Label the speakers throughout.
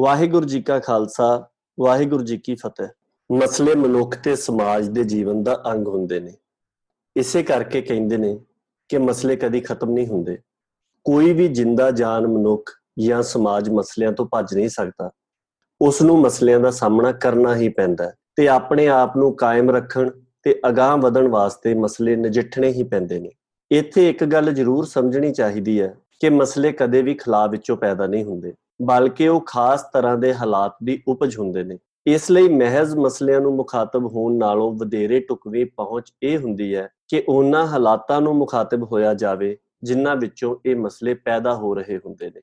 Speaker 1: ਵਾਹਿਗੁਰੂ ਜੀ ਕਾ ਖਾਲਸਾ, ਵਾਹਿਗੁਰੂ ਜੀ ਕੀ ਫਤਿਹ। ਮਸਲੇ ਮਨੁੱਖ ਤੇ ਸਮਾਜ ਦੇ ਜੀਵਨ ਦਾ ਅੰਗ ਹੁੰਦੇ ਨੇ। ਇਸੇ ਕਰਕੇ ਕਹਿੰਦੇ ਨੇ ਕਿ ਮਸਲੇ ਕਦੀ ਖਤਮ ਨਹੀਂ ਹੁੰਦੇ। ਕੋਈ ਵੀ ਜਿੰਦਾ ਜਾਨ ਮਨੁੱਖ ਜਾਂ ਸਮਾਜ ਮਸਲਿਆਂ ਤੋਂ ਭੱਜ ਨਹੀਂ ਸਕਦਾ। ਉਸ ਨੂੰ ਮਸਲਿਆਂ ਦਾ ਸਾਹਮਣਾ ਕਰਨਾ ਹੀ ਪੈਂਦਾ ਹੈ ਤੇ ਆਪਣੇ ਆਪ ਨੂੰ ਕਾਇਮ ਰੱਖਣ ਤੇ ਅਗਾਹ ਵਧਣ ਵਾਸਤੇ ਮਸਲੇ ਨਜਿੱਠਣੇ ਹੀ ਪੈਂਦੇ ਨੇ। ਇੱਥੇ ਇੱਕ ਗੱਲ ਜ਼ਰੂਰ ਸਮਝਣੀ ਚਾਹੀਦੀ ਹੈ ਕਿ ਮਸਲੇ ਕਦੇ ਵੀ ਖਲਾ ਵਿੱਚੋਂ ਪੈਦਾ ਨਹੀਂ ਹੁੰਦੇ। ਬਲਕਿ ਉਹ ਖਾਸ ਤਰ੍ਹਾਂ ਦੇ ਹਾਲਾਤ ਦੀ ਉਪਜ ਹੁੰਦੇ ਨੇ। ਇਸ ਲਈ ਮਹਿਜ਼ ਮਸਲਿਆਂ ਨੂੰ ਮੁਖਾਤਬ ਹੋਣ ਨਾਲੋਂ ਵਧੇਰੇ ਟੁਕਵੀਂ ਪਹੁੰਚ ਇਹ ਹੁੰਦੀ ਹੈ ਕਿ ਉਹਨਾਂ ਹਾਲਾਤਾਂ ਨੂੰ ਮੁਖਾਤਬ ਹੋਇਆ ਜਾਵੇ, ਜਿਨ੍ਹਾਂ ਵਿੱਚੋਂ ਇਹ ਮਸਲੇ ਪੈਦਾ ਹੋ ਰਹੇ ਹੁੰਦੇ ਨੇ।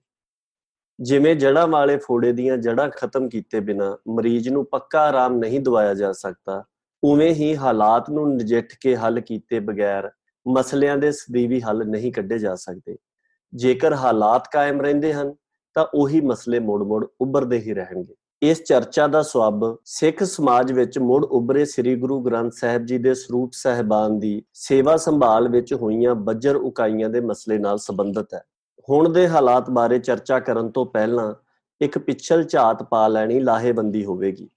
Speaker 1: ਜਿਵੇਂ ਜੜਾਂ ਵਾਲੇ ਫੋੜੇ ਦੀਆਂ ਜੜਾਂ ਖਤਮ ਕੀਤੇ ਬਿਨਾ ਮਰੀਜ਼ ਨੂੰ ਪੱਕਾ ਆਰਾਮ ਨਹੀਂ ਦਵਾਇਆ ਜਾ ਸਕਦਾ, ਉਵੇਂ ਹੀ ਹਾਲਾਤ ਨੂੰ ਨਜਿੱਠ ਕੇ ਹੱਲ ਕੀਤੇ ਬਗੈਰ ਮਸਲਿਆਂ ਦੇ ਸਦੀਵੀ ਹੱਲ ਨਹੀਂ ਕੱਢੇ ਜਾ ਸਕਦੇ। ਜੇਕਰ ਹਾਲਾਤ ਕਾਇਮ ਰਹਿੰਦੇ ਹਨ ਤਾਂ ਉਹੀ ਮਸਲੇ ਮੋੜ-ਮੋੜ ਉੱਭਰਦੇ ਹੀ ਰਹਿਣਗੇ। ਇਸ ਚਰਚਾ ਦਾ ਸਵਾਬ ਸਿੱਖ ਸਮਾਜ ਵਿੱਚ ਮੁੜ ਉੱਭਰੇ ਸ੍ਰੀ ਗੁਰੂ ਗ੍ਰੰਥ ਸਾਹਿਬ ਜੀ ਦੇ ਸਰੂਪ ਸਹਿਬਾਨ ਦੀ ਸੇਵਾ ਸੰਭਾਲ ਵਿੱਚ ਹੋਈਆਂ ਬੱਜਰ ਉਕਾਈਆਂ ਦੇ ਮਸਲੇ ਨਾਲ ਸੰਬੰਧਿਤ ਹੈ। ਹੁਣ ਦੇ ਹਾਲਾਤ ਬਾਰੇ ਚਰਚਾ ਕਰਨ ਤੋਂ ਪਹਿਲਾਂ ਇੱਕ ਪਿਛਲ ਝਾਤ ਪਾ ਲੈਣੀ ਲਾਹੇਬੰਦੀ ਹੋਵੇਗੀ।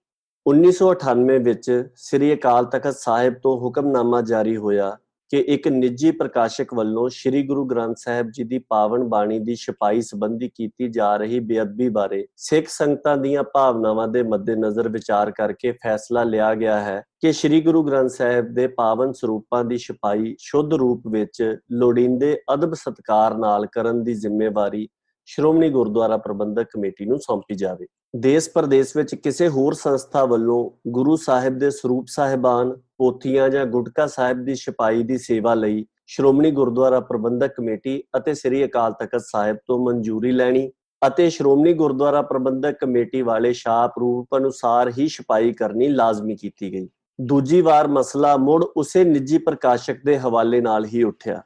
Speaker 1: 1998 ਵਿੱਚ ਸ੍ਰੀ ਅਕਾਲ ਤਖਤ ਸਾਹਿਬ ਤੋਂ ਹੁਕਮਨਾਮਾ ਜਾਰੀ ਹੋਇਆ ਕਿ ਇੱਕ ਨਿੱਜੀ ਪ੍ਰਕਾਸ਼ਕ ਵੱਲੋਂ ਸ੍ਰੀ ਗੁਰੂ ਗ੍ਰੰਥ ਸਾਹਿਬ ਜੀ ਦੀ ਪਾਵਨ ਬਾਣੀ ਦੀ ਛਪਾਈ ਸੰਬੰਧੀ ਕੀਤੀ ਜਾ ਰਹੀ ਬੇਅਦਬੀ ਬਾਰੇ ਸਿੱਖ ਸੰਗਤਾਂ ਦੀਆਂ ਭਾਵਨਾਵਾਂ ਦੇ ਮੱਦੇਨਜ਼ਰ ਵਿਚਾਰ ਕਰਕੇ ਫੈਸਲਾ ਲਿਆ ਗਿਆ ਹੈ ਕਿ ਸ੍ਰੀ ਗੁਰੂ ਗ੍ਰੰਥ ਸਾਹਿਬ ਦੇ ਪਾਵਨ ਸਰੂਪਾਂ ਦੀ ਛਪਾਈ ਸ਼ੁੱਧ ਰੂਪ ਵਿੱਚ ਲੋੜੀਂਦੇ ਅਦਬ ਸਤਕਾਰ ਨਾਲ ਕਰਨ ਦੀ ਜ਼ਿੰਮੇਵਾਰੀ ਸ਼੍ਰੋਮਣੀ ਗੁਰਦੁਆਰਾ ਪ੍ਰਬੰਧਕ ਕਮੇਟੀ ਨੂੰ ਸੌਂਪੀ ਜਾਵੇ। ਦੇਸ਼ ਪ੍ਰਦੇਸ਼ ਵਿੱਚ ਕਿਸੇ ਹੋਰ ਸੰਸਥਾ ਵੱਲੋਂ ਗੁਰੂ ਸਾਹਿਬ ਦੇ ਸਰੂਪ ਸਾਹਿਬਾਨ, ਪੋਥੀਆਂ ਜਾਂ ਗੁਟਕਾ ਸਾਹਿਬ ਦੀ ਛਪਾਈ ਦੀ ਸੇਵਾ ਲਈ ਸ਼੍ਰੋਮਣੀ ਗੁਰਦੁਆਰਾ ਪ੍ਰਬੰਧਕ ਕਮੇਟੀ ਅਤੇ ਸ੍ਰੀ ਅਕਾਲ ਤਖਤ ਸਾਹਿਬ ਤੋਂ ਮਨਜ਼ੂਰੀ ਲੈਣੀ ਅਤੇ ਸ਼੍ਰੋਮਣੀ ਗੁਰਦੁਆਰਾ ਪ੍ਰਬੰਧਕ ਕਮੇਟੀ ਵਾਲੇ ਸ਼ਾਪ ਰੂਪ ਅਨੁਸਾਰ ਹੀ ਛਪਾਈ ਕਰਨੀ ਲਾਜ਼ਮੀ ਕੀਤੀ ਗਈ। ਦੂਜੀ ਵਾਰ ਮਸਲਾ ਮੁੜ ਉਸੇ ਨਿੱਜੀ ਪ੍ਰਕਾਸ਼ਕ ਦੇ ਹਵਾਲੇ ਨਾਲ ਹੀ ਉੱਠਿਆ।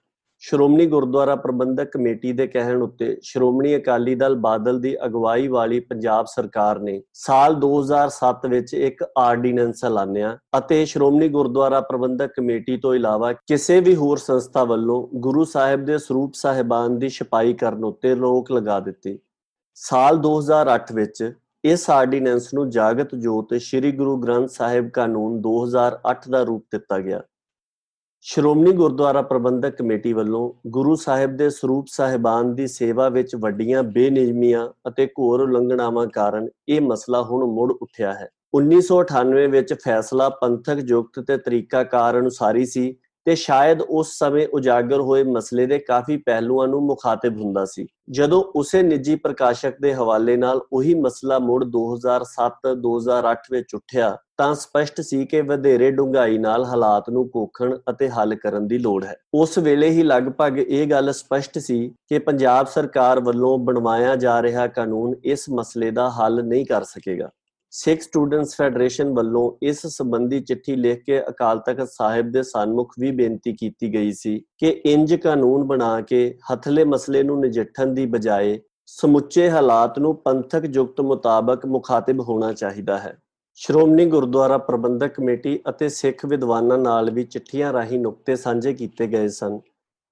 Speaker 1: ਸ਼੍ਰੋਮਣੀ ਗੁਰਦੁਆਰਾ ਪ੍ਰਬੰਧਕ ਕਮੇਟੀ ਦੇ ਕਹਿਣ ਉੱਤੇ ਸ਼੍ਰੋਮਣੀ ਅਕਾਲੀ ਦਲ ਬਾਦਲ ਦੀ ਅਗਵਾਈ ਵਾਲੀ ਪੰਜਾਬ ਸਰਕਾਰ ਨੇ ਸਾਲ 2007 ਵਿੱਚ ਇੱਕ ਆਰਡੀਨੈਂਸ ਐਲਾਨਿਆ ਅਤੇ ਸ਼੍ਰੋਮਣੀ ਗੁਰਦੁਆਰਾ ਪ੍ਰਬੰਧਕ ਕਮੇਟੀ ਤੋਂ ਇਲਾਵਾ ਕਿਸੇ ਵੀ ਹੋਰ ਸੰਸਥਾ ਵੱਲੋਂ ਗੁਰੂ ਸਾਹਿਬ ਦੇ ਸਰੂਪ ਸਾਹਿਬਾਨ ਦੀ ਛਪਾਈ ਕਰਨ ਉੱਤੇ ਰੋਕ ਲਗਾ ਦਿੱਤੀ। ਸਾਲ 2008 ਵਿੱਚ ਇਸ ਆਰਡੀਨੈਂਸ ਨੂੰ ਜਾਗਤ ਜੋਤ ਸ੍ਰੀ ਗੁਰੂ ਗ੍ਰੰਥ ਸਾਹਿਬ ਕਾਨੂੰਨ 2008 ਦਾ ਰੂਪ ਦਿੱਤਾ ਗਿਆ। ਸ਼੍ਰੋਮਣੀ ਗੁਰਦੁਆਰਾ ਪ੍ਰਬੰਧਕ ਕਮੇਟੀ ਵੱਲੋਂ ਗੁਰੂ ਸਾਹਿਬ ਦੇ ਸਰੂਪ ਸਾਹਿਬਾਨ ਦੀ ਸੇਵਾ ਵਿੱਚ ਵੱਡੀਆਂ ਬੇਨਿਯਮੀਆਂ ਅਤੇ ਘੋਰ ਉਲੰਘਣਾਵਾਂ ਕਾਰਨ ਇਹ ਮਸਲਾ ਹੁਣ ਮੁੜ ਉੱਠਿਆ ਹੈ। 1998 ਵਿੱਚ ਫੈਸਲਾ ਪੰਥਕ ਜੁਗਤ ਤੇ ਤਰੀਕਾਕਾਰ ਅਨੁਸਾਰੀ ਸੀ ਤੇ ਸ਼ਾਇਦ ਉਸ ਸਮੇਂ ਉਜਾਗਰ ਹੋਏ ਮਸਲੇ ਦੇ ਕਾਫੀ ਪਹਿਲੂਆਂ ਨੂੰ ਮੁਖਾਤਿਬ ਹੁੰਦਾ ਸੀ। ਜਦੋਂ ਉਸੇ ਨਿੱਜੀ ਪ੍ਰਕਾਸ਼ਕ ਦੇ ਹਵਾਲੇ ਨਾਲ ਉਹੀ ਮਸਲਾ ਮੁੜ 2007-2008 ਵਿੱਚ ਉੱਠਿਆ ਤਾਂ ਸਪਸ਼ਟ ਸੀ ਕਿ ਵਧੇਰੇ ਡੂੰਘਾਈ ਨਾਲ ਹਾਲਾਤ ਨੂੰ ਕੋਖਣ ਅਤੇ ਹੱਲ ਕਰਨ ਦੀ ਲੋੜ ਹੈ। ਉਸ ਵੇਲੇ ਹੀ ਲਗਭਗ ਇਹ ਗੱਲ ਸਪਸ਼ਟ ਸੀ ਕਿ ਪੰਜਾਬ ਸਰਕਾਰ ਵੱਲੋਂ ਬਣਵਾਇਆ ਜਾ ਰਿਹਾ ਕਾਨੂੰਨ ਇਸ ਮਸਲੇ ਦਾ ਹੱਲ ਨਹੀਂ ਕਰ ਸਕੇਗਾ। ਸਿੱਖ ਸਟੂਡੈਂਟਸ ਫੈਡਰੇਸ਼ਨ ਵੱਲੋਂ ਇਸ ਸੰਬੰਧੀ ਚਿੱਠੀ ਲਿਖ ਕੇ ਅਕਾਲ ਤਖਤ ਸਾਹਿਬ ਦੇ ਸਨਮੁਖ ਵੀ ਬੇਨਤੀ ਕੀਤੀ ਗਈ ਸੀ ਕਿ ਇੰਜ ਕਾਨੂੰਨ ਬਣਾ ਕੇ ਹਥਲੇ ਮਸਲੇ ਨੂੰ ਨਜਿੱਠਣ ਦੀ ਬਜਾਏ ਸਮੁੱਚੇ ਹਾਲਾਤ ਨੂੰ ਪੰਥਕ ਜੁਗਤ ਮੁਤਾਬਕ ਮੁਖਾਤਿਬ ਹੋਣਾ ਚਾਹੀਦਾ ਹੈ। ਸ਼੍ਰੋਮਣੀ ਗੁਰਦੁਆਰਾ ਪ੍ਰਬੰਧਕ ਕਮੇਟੀ ਅਤੇ ਸਿੱਖ ਵਿਦਵਾਨਾਂ ਨਾਲ ਵੀ ਚਿੱਠੀਆਂ ਰਾਹੀਂ ਨੁਕਤੇ ਸਾਂਝੇ ਕੀਤੇ ਗਏ ਸਨ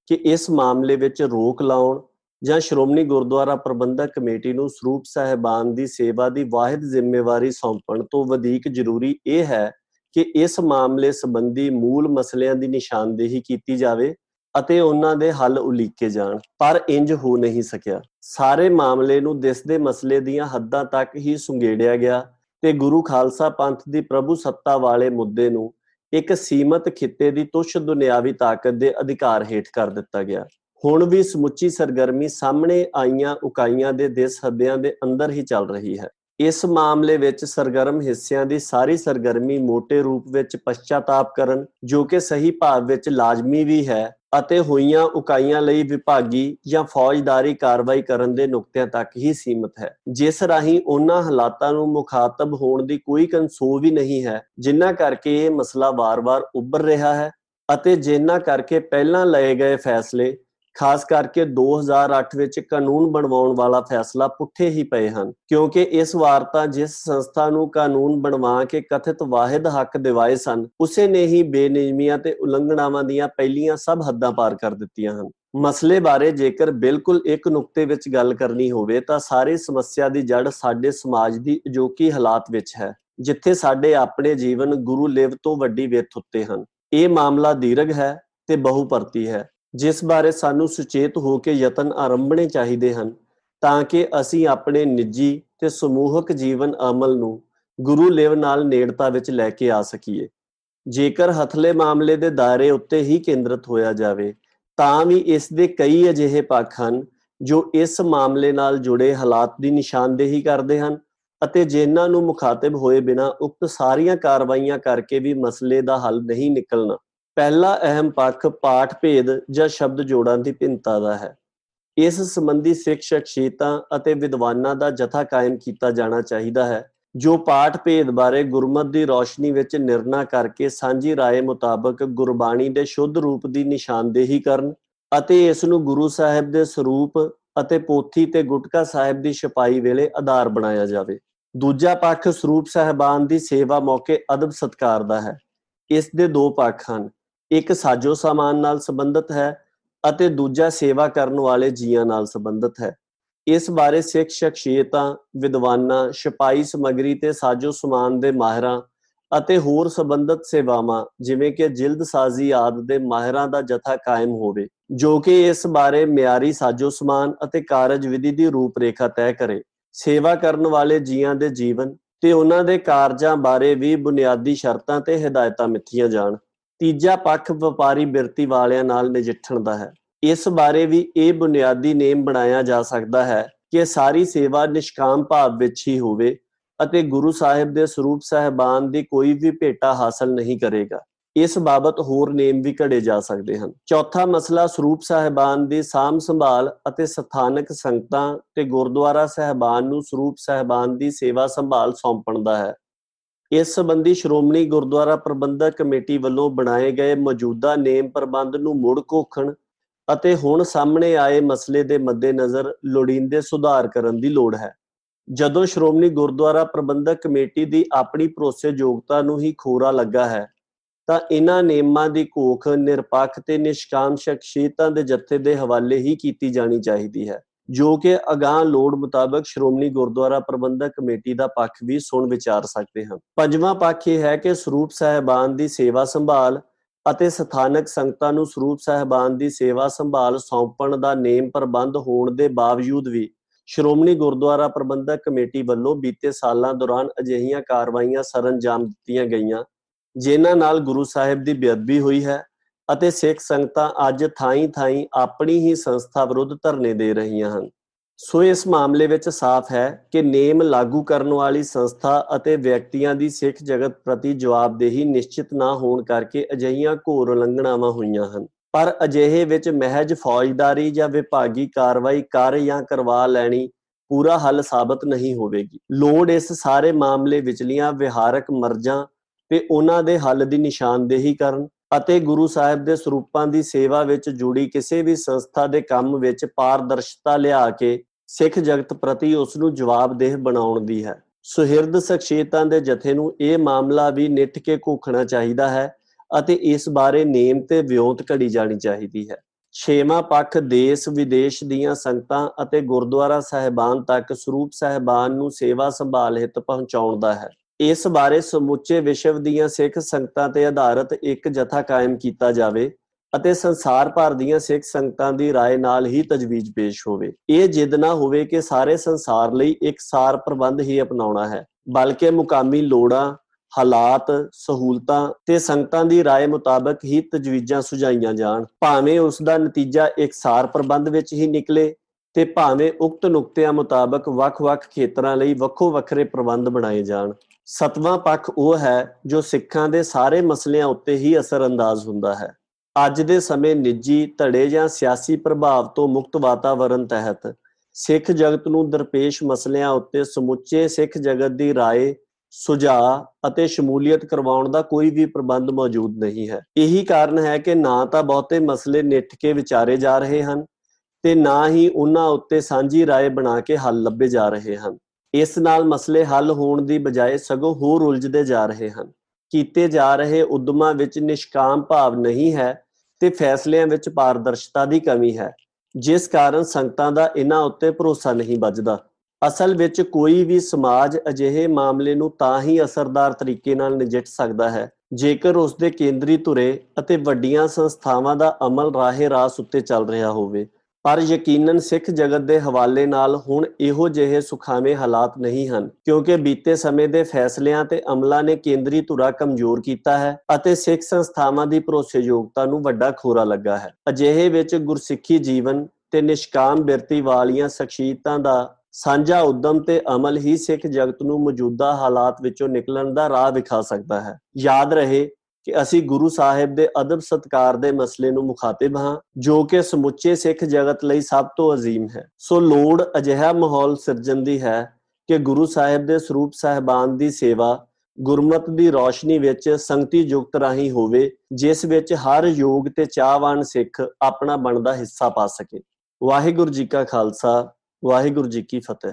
Speaker 1: ਕਿ ਇਸ ਮਾਮਲੇ ਵਿੱਚ ਰੋਕ ਲਾਉਣ ਜਾਂ ਸ਼੍ਰੋਮਣੀ ਗੁਰਦੁਆਰਾ ਪ੍ਰਬੰਧਕ ਕਮੇਟੀ ਨੂੰ ਸਰੂਪ ਸਾਹਿਬਾਨ ਦੀ ਸੇਵਾ ਦੀ ਵਾਹਿਦ ਜ਼ਿੰਮੇਵਾਰੀ ਸੌਂਪਣ ਤੋਂ ਵਧੇਕ ਜ਼ਰੂਰੀ ਇਹ ਹੈ ਕਿ ਇਸ ਮਾਮਲੇ ਸੰਬੰਧੀ ਮੂਲ ਮਸਲਿਆਂ ਦੀ ਨਿਸ਼ਾਨਦੇਹੀ ਕੀਤੀ ਜਾਵੇ ਅਤੇ ਉਹਨਾਂ ਦੇ ਹੱਲ ਉਲੀਕੇ ਜਾਣ, ਪਰ ਇੰਜ ਹੋ ਨਹੀਂ ਸਕਿਆ। ਸਾਰੇ ਮਾਮਲੇ ਨੂੰ ਦਿਸਦੇ ਮਸਲੇ ਦੀਆਂ ਹੱਦਾਂ ਤੱਕ ਹੀ ਸੁੰਗੇੜਿਆ ਗਿਆ ਤੇ ਗੁਰੂ ਖਾਲਸਾ ਪੰਥ ਦੀ ਪ੍ਰਭੂ ਸੱਤਾ ਵਾਲੇ ਮੁੱਦੇ ਨੂੰ ਇੱਕ ਸੀਮਤ ਖਿੱਤੇ ਦੀ ਤੁਛ ਦੁਨਿਆਵੀ ਤਾਕਤ ਦੇ ਅਧਿਕਾਰ ਹੇਠ ਕਰ ਦਿੱਤਾ ਗਿਆ। ਹੁਣ ਵੀ ਸਮੁੱਚੀ ਸਰਗਰਮੀ ਸਾਹਮਣੇ ਆਈਆਂ ਉਕਾਈਆਂ ਦੇ ਦਿਸ ਹੱਦਿਆਂ ਦੇ ਅੰਦਰ ਹੀ ਚੱਲ ਰਹੀ ਹੈ। ਇਸ ਮਾਮਲੇ ਵਿੱਚ ਸਰਗਰਮ ਹਿੱਸਿਆਂ ਦੀ ਸਾਰੀ ਸਰਗਰਮੀ ਮੋٹے ਰੂਪ ਵਿੱਚ ਪਛਤਾਤਾਪ ਕਰਨ, ਜੋ ਕਿ ਸਹੀ ਭਾਵ ਵਿੱਚ ਲਾਜ਼ਮੀ ਵੀ ਹੈ ਅਤੇ ਹੋਈਆਂ ਉਕਾਈਆਂ ਲਈ ਵਿਭਾਗੀ ਜਾਂ ਫੌਜਦਾਰੀ ਕਾਰਵਾਈ ਕਰਨ ਦੇ ਨੁਕਤਿਆਂ ਤੱਕ ਹੀ ਸੀਮਿਤ ਹੈ। ਜਿਸ ਰਾਹੀਂ ਉਹਨਾਂ ਹਾਲਾਤਾਂ ਨੂੰ ਮੁਖਾਤਬ ਹੋਣ ਦੀ ਕੋਈ ਕਨਸੋ ਵੀ ਨਹੀਂ ਹੈ, ਜਿਨ੍ਹਾਂ ਕਰਕੇ ਇਹ ਮਸਲਾ ਵਾਰ-ਵਾਰ ਉੱਭਰ ਰਿਹਾ ਹੈ ਅਤੇ ਜਿਨ੍ਹਾਂ ਕਰਕੇ ਪਹਿਲਾਂ ਲਏ ਗਏ ਫੈਸਲੇ ਖਾਸ ਕਰਕੇ 2008 ਵਿੱਚ ਕਾਨੂੰਨ ਬਣਵਾਉਣ ਵਾਲਾ ਫੈਸਲਾ ਪੁੱਠੇ ਹੀ ਪਏ ਹਨ, ਕਿਉਂਕਿ ਇਸ ਵਾਰ ਤਾਂ ਜਿਸ ਸੰਸਥਾ ਨੂੰ ਕਾਨੂੰਨ ਬਣਵਾ ਕੇ ਕਥਿਤ ਵਾਹਿਦ ਹੱਕ ਦਿਵਾਏ ਸਨ, ਉਸੇ ਨੇ ਹੀ ਬੇਨਿਯਮੀਆਂ ਤੇ ਉਲੰਘਣਾਵਾਂ ਦੀਆਂ ਪਹਿਲੀਆਂ ਸਭ ਹੱਦਾਂ ਪਾਰ ਕਰ ਦਿੱਤੀਆਂ ਹਨ। ਮਸਲੇ ਬਾਰੇ ਜੇਕਰ ਬਿਲਕੁਲ ਇੱਕ ਨੁਕਤੇ ਵਿੱਚ ਗੱਲ ਕਰਨੀ ਹੋਵੇ ਤਾਂ ਸਾਰੀ ਸਮੱਸਿਆ ਦੀ ਜੜ ਸਾਡੇ ਸਮਾਜ ਦੀ ਅਜੋਕੀ ਹਾਲਾਤ ਵਿੱਚ ਹੈ, ਜਿੱਥੇ ਸਾਡੇ ਆਪਣੇ ਜੀਵਨ ਗੁਰੂ ਲਿਵ ਤੋਂ ਵੱਡੀ ਵਿੱਥ ਉੱਤੇ ਹਨ। ਇਹ ਮਾਮਲਾ ਦੀਰਘ ਹੈ ਤੇ ਬਹੁਪਰਤੀ ਹੈ। ਜਿਸ ਬਾਰੇ ਸਾਨੂੰ ਸੁਚੇਤ ਹੋ ਕੇ ਯਤਨ ਆਰੰਭਣੇ ਚਾਹੀਦੇ ਹਨ, ਤਾਂ ਕਿ ਅਸੀਂ ਆਪਣੇ ਨਿੱਜੀ ਤੇ ਸਮੂਹਕ ਜੀਵਨ ਅਮਲ ਨੂੰ ਗੁਰੂ ਲਿਵ ਨਾਲ ਨੇੜਤਾ ਵਿੱਚ ਲੈ ਕੇ ਆ ਸਕੀਏ। ਜੇਕਰ ਹਥਲੇ ਮਾਮਲੇ ਦੇ ਦਾਇਰੇ ਉੱਤੇ ਹੀ ਕੇਂਦਰਿਤ ਹੋਇਆ ਜਾਵੇ, ਤਾਂ ਵੀ ਇਸ ਦੇ ਕਈ ਅਜਿਹੇ ਪੱਖ ਹਨ, ਜੋ ਇਸ ਮਾਮਲੇ ਨਾਲ ਜੁੜੇ ਹਾਲਾਤ ਦੀ ਨਿਸ਼ਾਨਦੇਹੀ ਕਰਦੇ ਹਨ ਅਤੇ ਜਿਨ੍ਹਾਂ ਨੂੰ ਮੁਖਾਤਬ ਹੋਏ ਬਿਨਾ ਉਕਤ ਸਾਰੀਆਂ ਕਾਰਵਾਈਆਂ ਕਰਕੇ ਵੀ ਮਸਲੇ ਦਾ ਹੱਲ ਨਹੀਂ ਨਿਕਲਣਾ। ਪਹਿਲਾ ਅਹਿਮ ਪੱਖ ਪਾਠ ਭੇਦ ਜਾਂ ਸ਼ਬਦ ਜੋੜਾਂ ਦੀ ਭਿੰਨਤਾ ਦਾ ਹੈ ਇਸ ਸੰਬੰਧੀ ਸਿੱਖ ਸ਼ਖਸੀਅਤਾਂ ਅਤੇ ਵਿਦਵਾਨਾਂ ਦਾ ਜਥਾ ਕਾਇਮ ਕੀਤਾ ਜਾਣਾ ਚਾਹੀਦਾ ਹੈ ਜੋ ਪਾਠ ਭੇਦ ਬਾਰੇ ਗੁਰਮਤ ਦੀ ਰੋਸ਼ਨੀ ਵਿੱਚ ਨਿਰਣਾ ਕਰਕੇ ਸਾਂਝੀ رائے ਮੁਤਾਬਕ ਗੁਰਬਾਣੀ ਦੇ ਸ਼ੁੱਧ ਰੂਪ ਦੀ ਨਿਸ਼ਾਨਦੇਹੀ ਕਰਨ ਅਤੇ ਇਸ ਨੂੰ ਗੁਰੂ ਸਾਹਿਬ ਦੇ ਸਰੂਪ ਅਤੇ ਪੋਥੀ ਤੇ ਗੁਟਕਾ ਸਾਹਿਬ ਦੀ ਛਪਾਈ ਵੇਲੇ ਆਧਾਰ ਬਣਾਇਆ ਜਾਵੇ ਦੂਜਾ ਪੱਖ ਸਰੂਪ ਸਹਿਬਾਨ ਦੀ ਸੇਵਾ ਮੌਕੇ ਅਦਬ ਸਤਕਾਰ ਦਾ ਹੈ ਇਸ ਦੇ ਦੋ ਪੱਖ ਹਨ ਇੱਕ ਸਾਜੋ ਸਾਮਾਨ ਨਾਲ ਸੰਬੰਧਿਤ ਹੈ ਅਤੇ ਦੂਜਾ ਸੇਵਾ ਕਰਨ ਵਾਲੇ ਜੀਆਂ ਨਾਲ ਸੰਬੰਧਿਤ ਹੈ। ਇਸ ਬਾਰੇ ਸਿੱਖ ਸ਼ਖਸੀਅਤਾਂ, ਵਿਦਵਾਨਾਂ ਛਪਾਈ ਸਮਗਰੀ ਤੇ ਸਾਜੋ ਸਮਾਨ ਦੇ ਮਾਹਿਰਾਂ ਅਤੇ ਹੋਰ ਸੰਬੰਧਿਤ ਸੇਵਾਵਾਂ, ਜਿਵੇਂ ਕਿ ਜਿਲਦ ਸਾਜ਼ੀ ਆਦ ਦੇ ਮਾਹਿਰਾਂ ਦਾ ਜਥਾ ਕਾਇਮ ਹੋਵੇ, ਜੋ ਕਿ ਇਸ ਬਾਰੇ ਮਿਆਰੀ ਸਾਜੋ ਸਮਾਨ ਅਤੇ ਕਾਰਜ ਵਿਧੀ ਦੀ ਰੂਪਰੇਖਾ ਤੈਅ ਕਰੇ। ਸੇਵਾ ਕਰਨ ਵਾਲੇ ਜੀਆਂ ਦੇ ਜੀਵਨ ਤੇ ਉਹਨਾਂ ਦੇ ਕਾਰਜਾਂ ਬਾਰੇ ਵੀ ਬੁਨਿਆਦੀ ਸ਼ਰਤਾਂ ਤੇ ਹਦਾਇਤਾਂ ਮਿੱਥੀਆਂ ਜਾਣ। ਤੀਜਾ ਪੱਖ ਵਪਾਰੀ ਬਿਰਤੀ ਵਾਲਿਆਂ ਨਾਲ ਨਜਿੱਠਣ ਦਾ ਹੈ। ਇਸ ਬਾਰੇ ਵੀ ਇਹ ਬੁਨਿਆਦੀ ਨੇਮ ਬਣਾਇਆ ਜਾ ਸਕਦਾ ਹੈ ਕਿ ਸਾਰੀ ਸੇਵਾ ਨਿਸ਼ਕਾਮ ਭਾਵ ਵਿੱਚ ਹੀ ਹੋਵੇ ਅਤੇ ਗੁਰੂ ਸਾਹਿਬ ਦੇ ਸਰੂਪ ਸਹਿਬਾਨ ਦੀ ਕੋਈ ਵੀ ਭੇਟਾ ਹਾਸਲ ਨਹੀਂ ਕਰੇਗਾ। ਇਸ ਬਾਬਤ ਹੋਰ ਨੇਮ ਵੀ ਘੜੇ ਜਾ ਸਕਦੇ ਹਨ। ਚੌਥਾ ਮਸਲਾ ਸਰੂਪ ਸਹਿਬਾਨ ਦੀ ਸਾਮ ਸੰਭਾਲ ਅਤੇ ਸਥਾਨਕ ਸੰਗਤਾਂ ਤੇ ਗੁਰਦੁਆਰਾ ਸਹਿਬਾਨ ਨੂੰ ਸਰੂਪ ਸਹਿਬਾਨ ਦੀ ਸੇਵਾ ਸੰਭਾਲ ਸੌਂਪਣ ਦਾ ਹੈ। ਇਸ ਸੰਬੰਧੀ ਸ਼੍ਰੋਮਣੀ ਗੁਰਦੁਆਰਾ ਪ੍ਰਬੰਧਕ ਕਮੇਟੀ ਵੱਲੋਂ ਬਣਾਏ ਗਏ ਮੌਜੂਦਾ ਨੇਮ ਪ੍ਰਬੰਧ ਨੂੰ ਮੁੜ ਕੋਖਣ ਅਤੇ ਹੁਣ ਸਾਹਮਣੇ ਆਏ ਮਸਲੇ ਦੇ ਮੱਦੇਨਜ਼ਰ ਲੋੜੀਂਦੇ ਸੁਧਾਰ ਕਰਨ ਦੀ ਲੋੜ ਹੈ। ਜਦੋਂ ਸ਼੍ਰੋਮਣੀ ਗੁਰਦੁਆਰਾ ਪ੍ਰਬੰਧਕ ਕਮੇਟੀ ਦੀ ਆਪਣੀ ਭਰੋਸੇਯੋਗਤਾ ਨੂੰ ਹੀ ਖੋਰਾ ਲੱਗਾ ਹੈ, ਤਾਂ ਇਹਨਾਂ ਨੇਮਾਂ ਦੀ ਕੋਖ ਨਿਰਪੱਖ ਤੇ ਨਿਸ਼ਕਾਮ ਸ਼ਖਸੀਅਤਾਂ ਦੇ ਜੱਥੇ ਦੇ ਹਵਾਲੇ ਹੀ ਕੀਤੀ ਜਾਣੀ ਚਾਹੀਦੀ ਹੈ। ਜੋ ਕਿ ਅਗਾਹ ਲੋੜ ਮੁਤਾਬਕ ਸ਼੍ਰੋਮਣੀ ਗੁਰਦੁਆਰਾ ਪ੍ਰਬੰਧਕ ਕਮੇਟੀ ਦਾ ਪੱਖ ਵੀ ਸੁਣ ਵਿਚਾਰ ਸਕਦੇ ਹਨ ਪੰਜਵਾਂ ਪੱਖ ਇਹ ਹੈ ਕਿ ਸਰੂਪ ਸਹਿਬਾਨ ਦੀ ਸੇਵਾ ਸੰਭਾਲ ਅਤੇ ਸਥਾਨਕ ਸੰਗਤਾਂ ਨੂੰ ਸਰੂਪ ਸਹਿਬਾਨ ਦੀ ਸੇਵਾ ਸੰਭਾਲ ਸੌਂਪਣ ਦਾ ਨੇਮ ਪ੍ਰਬੰਧ ਹੋਣ ਦੇ ਬਾਵਜੂਦ ਵੀ ਸ਼੍ਰੋਮਣੀ ਗੁਰਦੁਆਰਾ ਪ੍ਰਬੰਧਕ ਕਮੇਟੀ ਵੱਲੋਂ ਬੀਤੇ ਸਾਲਾਂ ਦੌਰਾਨ ਅਜਿਹੀਆਂ ਕਾਰਵਾਈਆਂ ਸਰੰਜਾਮ ਦਿੱਤੀਆਂ ਗਈਆਂ, ਜਿਨ੍ਹਾਂ ਨਾਲ ਗੁਰੂ ਸਾਹਿਬ ਦੀ ਬੇਅਦਬੀ ਹੋਈ ਹੈ ਅਤੇ ਸਿੱਖ ਸੰਗਤਾਂ ਅੱਜ ਥਾਈਂ-ਥਾਈਂ ਆਪਣੀ ਹੀ ਸੰਸਥਾ ਵਿਰੁੱਧ ਧਰਨੇ ਦੇ ਰਹੀਆਂ ਹਨ। ਸੋ ਇਸ ਮਾਮਲੇ ਵਿੱਚ ਸਾਫ਼ ਹੈ ਕਿ ਨੇਮ ਲਾਗੂ ਕਰਨ ਵਾਲੀ ਸੰਸਥਾ ਅਤੇ ਵਿਅਕਤੀਆਂ ਦੀ ਸਿੱਖ ਜਗਤ ਪ੍ਰਤੀ ਜਵਾਬਦੇਹੀ ਨਿਸ਼ਚਿਤ ਨਾ ਹੋਣ ਕਰਕੇ ਅਜਿਹੀਆਂ ਘੋਰ ਉਲੰਘਣਾਵਾਂ ਹੋਈਆਂ ਹਨ। ਪਰ ਅਜਿਹੇ ਵਿੱਚ ਮਹਿਜ ਫੌਜਦਾਰੀ ਜਾਂ ਵਿਭਾਗੀ ਕਾਰਵਾਈ ਕਰ ਜਾਂ ਕਰਵਾ ਲੈਣੀ ਪੂਰਾ ਹੱਲ ਸਾਬਤ ਨਹੀਂ ਹੋਵੇਗੀ। ਲੋੜ ਇਸ ਸਾਰੇ ਮਾਮਲੇ ਵਿਚਲੀਆਂ ਵਿਹਾਰਕ ਮਰਜ਼ਾਂ ਤੇ ਉਹਨਾਂ ਦੇ ਹੱਲ ਦੀ ਨਿਸ਼ਾਨਦੇਹੀ ਕਰਨ ਅਤੇ ਗੁਰੂ ਸਾਹਿਬ ਦੇ ਸਰੂਪਾਂ ਦੀ ਸੇਵਾ ਵਿੱਚ ਜੁੜੀ ਕਿਸੇ ਵੀ ਸੰਸਥਾ ਦੇ ਕੰਮ ਵਿੱਚ ਪਾਰਦਰਸ਼ਤਾ ਲਿਆ ਕੇ ਸਿੱਖ ਜਗਤ ਪ੍ਰਤੀ ਉਸ ਨੂੰ ਜਵਾਬਦੇਹ ਬਣਾਉਣ ਦੀ ਹੈ। ਸੁਹਿਰਦ ਸ਼ਖਸੀਅਤਾਂ ਦੇ ਜਥੇ ਨੂੰ ਇਹ ਮਾਮਲਾ ਵੀ ਨਿੱਠ ਕੇ ਘੋਖਣਾ ਚਾਹੀਦਾ ਹੈ ਅਤੇ ਇਸ ਬਾਰੇ ਨੇਮ ਤੇ ਵਿਉਂਤ ਘੜੀ ਜਾਣੀ ਚਾਹੀਦੀ ਹੈ। ਛੇਵਾਂ ਪੱਖ ਦੇਸ਼ ਵਿਦੇਸ਼ ਦੀਆਂ ਸੰਗਤਾਂ ਅਤੇ ਗੁਰਦੁਆਰਾ ਸਾਹਿਬਾਨ ਤੱਕ ਸਰੂਪ ਸਾਹਿਬਾਨ ਨੂੰ ਸੇਵਾ ਸੰਭਾਲ ਹਿੱਤ ਪਹੁੰਚਾਉਣ ਦਾ ਹੈ। ਇਸ ਬਾਰੇ ਸਮੁੱਚੇ ਵਿਸ਼ਵ ਦੀਆਂ ਸਿੱਖ ਸੰਗਤਾਂ ਤੇ ਆਧਾਰਿਤ ਇੱਕ ਜਥਾ ਕਾਇਮ ਕੀਤਾ ਜਾਵੇ ਅਤੇ ਸੰਸਾਰ ਭਰ ਦੀਆਂ ਸਿੱਖ ਸੰਗਤਾਂ ਦੀ رائے ਨਾਲ ਹੀ ਤਜਵੀਜ਼ ਪੇਸ਼ ਹੋਵੇ ਇਹ ਜਿੱਦ ਨਾ ਹੋਵੇ ਕਿ ਸਾਰੇ ਸੰਸਾਰ ਲਈ ਇੱਕ ਸਾਰ ਪ੍ਰਬੰਧ ਹੀ ਅਪਣਾਉਣਾ ਹੈ ਬਲਕਿ ਮੁਕਾਮੀ ਲੋੜਾਂ ਹਾਲਾਤ ਸਹੂਲਤਾਂ ਤੇ ਸੰਗਤਾਂ ਦੀ رائے ਮੁਤਾਬਕ ਹੀ ਤਜਵੀਜ਼ਾਂ ਸੁਝਾਈਆਂ ਜਾਣ ਭਾਵੇਂ ਉਸ ਦਾ ਨਤੀਜਾ ਇੱਕ ਸਾਰ ਪ੍ਰਬੰਧ ਵਿੱਚ ਹੀ ਨਿਕਲੇ ਤੇ ਭਾਵੇਂ ਉਕਤ ਨੁਕਤਿਆਂ ਮੁਤਾਬਕ ਵੱਖ-ਵੱਖ ਖੇਤਰਾਂ ਲਈ ਵੱਖੋ ਵੱਖਰੇ ਪ੍ਰਬੰਧ ਬਣਾਏ ਜਾਣ ਸਤਵਾਂ ਪੱਖ ਉਹ ਹੈ ਜੋ ਸਿੱਖਾਂ ਦੇ ਸਾਰੇ ਮਸਲਿਆਂ ਉੱਤੇ ਹੀ ਅਸਰਅੰਦਾਜ਼ ਹੁੰਦਾ ਹੈ ਅੱਜ ਦੇ ਸਮੇਂ ਨਿੱਜੀ ਧੜੇ ਜਾਂ ਸਿਆਸੀ ਪ੍ਰਭਾਵ ਤੋਂ ਮੁਕਤ ਵਾਤਾਵਰਣ ਤਹਿਤ ਸਿੱਖ ਜਗਤ ਨੂੰ ਦਰਪੇਸ਼ ਮਸਲਿਆਂ ਉੱਤੇ ਸਮੁੱਚੇ ਸਿੱਖ ਜਗਤ ਦੀ رائے ਸੁਝਾਅ ਅਤੇ ਸ਼ਮੂਲੀਅਤ ਕਰਵਾਉਣ ਦਾ ਕੋਈ ਵੀ ਪ੍ਰਬੰਧ ਮੌਜੂਦ ਨਹੀਂ ਹੈ ਇਹੀ ਕਾਰਨ ਹੈ ਕਿ ਨਾ ਤਾਂ ਬਹੁਤੇ ਮਸਲੇ ਨਿੱਠ ਕੇ ਵਿਚਾਰੇ ਜਾ ਰਹੇ ਹਨ ਤੇ ਨਾ ਹੀ ਉਹਨਾਂ ਉੱਤੇ ਸਾਂਝੀ رائے ਬਣਾ ਕੇ ਹੱਲ ਲੱਭੇ ਜਾ ਰਹੇ ਹਨ ਇਸ ਨਾਲ ਮਸਲੇ ਹੱਲ ਹੋਣ ਦੀ ਬਜਾਏ ਸਗੋਂ ਹੋਰ ਉਲਝਦੇ ਜਾ ਰਹੇ ਹਨ। ਕੀਤੇ ਜਾ ਰਹੇ ਉਦਮਾਂ ਵਿੱਚ ਨਿਸ਼ਕਾਮ ਭਾਵ ਨਹੀਂ ਹੈ ਤੇ ਫੈਸਲਿਆਂ ਵਿੱਚ ਪਾਰਦਰਸ਼ਤਾ ਦੀ ਕਮੀ ਹੈ, ਜਿਸ ਕਾਰਨ ਸੰਗਤਾਂ ਦਾ ਇਹਨਾਂ ਉੱਤੇ ਭਰੋਸਾ ਨਹੀਂ ਵੱਜਦਾ। ਅਸਲ ਵਿੱਚ ਕੋਈ ਵੀ ਸਮਾਜ ਅਜਿਹੇ ਮਾਮਲੇ ਨੂੰ ਤਾਂ ਹੀ ਅਸਰਦਾਰ ਤਰੀਕੇ ਨਾਲ ਨਜਿੱਠ ਸਕਦਾ ਹੈ, ਜੇਕਰ ਉਸ ਦੇ ਕੇਂਦਰੀ ਧੁਰੇ ਅਤੇ ਵੱਡੀਆਂ ਸੰਸਥਾਵਾਂ ਦਾ ਅਮਲ ਰਾਹੇ ਰਾਸ ਉੱਤੇ ਚੱਲ ਰਿਹਾ ਹੋਵੇ। ਪਰ ਯਕੀਨਨ ਸਿੱਖ ਜਗਤ ਦੇ ਹਵਾਲੇ ਨਾਲ ਹੁਣ ਇਹੋ ਜਿਹੇ ਸੁਖਾਵੇਂ ਹਾਲਾਤ ਨਹੀਂ ਹਨ, ਕਿਉਂਕਿ ਬੀਤੇ ਸਮੇਂ ਦੇ ਫੈਸਲਿਆਂ ਤੇ ਅਮਲਾਂ ਨੇ ਕੇਂਦਰੀ ਧੁਰਾ ਕਮਜ਼ੋਰ ਕੀਤਾ ਹੈ ਅਤੇ ਸਿੱਖ ਸੰਸਥਾਵਾਂ ਦੀ ਭਰੋਸੇਯੋਗਤਾ ਨੂੰ ਵੱਡਾ ਖੋਰਾ ਲੱਗਾ ਹੈ। ਅਜਿਹੇ ਵਿੱਚ ਗੁਰਸਿੱਖੀ ਜੀਵਨ ਤੇ ਨਿਸ਼ਕਾਮ ਬਿਰਤੀ ਵਾਲੀਆਂ ਸ਼ਖਸੀਅਤਾਂ ਦਾ ਸਾਂਝਾ ਉਦਮ ਤੇ ਅਮਲ ਹੀ ਸਿੱਖ ਜਗਤ ਨੂੰ ਮੌਜੂਦਾ ਹਾਲਾਤ ਵਿੱਚੋਂ ਨਿਕਲਣ ਦਾ ਰਾਹ ਵਿਖਾ ਸਕਦਾ ਹੈ। ਯਾਦ ਰਹੇ ਕਿ ਅਸੀਂ ਗੁਰੂ ਸਾਹਿਬ ਦੇ ਅਦਬ ਸਤਕਾਰ ਦੇ ਮਸਲੇ ਨੂੰ ਮੁਖਾਤਿਬ ਹਾਂ, ਜੋ ਕਿ ਸਮੁੱਚੇ ਸਿੱਖ ਜਗਤ ਲਈ ਸਭ ਤੋਂ ਅਜ਼ੀਮ ਹੈ। ਸੋ ਲੋੜ ਅਜਿਹਾ ਮਾਹੌਲ ਸਿਰਜਣ ਦੀ ਹੈ ਕਿ ਗੁਰੂ ਸਾਹਿਬ ਦੇ ਸਰੂਪ ਸਾਹਿਬਾਨ ਦੀ ਸੇਵਾ ਗੁਰਮਤ ਦੀ ਰੌਸ਼ਨੀ ਵਿੱਚ ਸੰਗਤੀ ਯੁਕਤ ਰਾਹੀਂ ਹੋਵੇ, ਜਿਸ ਵਿੱਚ ਹਰ ਯੋਗ ਤੇ ਚਾਹਵਾਨ ਸਿੱਖ ਆਪਣਾ ਬਣਦਾ ਹਿੱਸਾ ਪਾ ਸਕੇ। ਵਾਹਿਗੁਰੂ ਜੀ ਕਾ ਖਾਲਸਾ, ਵਾਹਿਗੁਰੂ ਜੀ ਕੀ ਫਤਿਹ।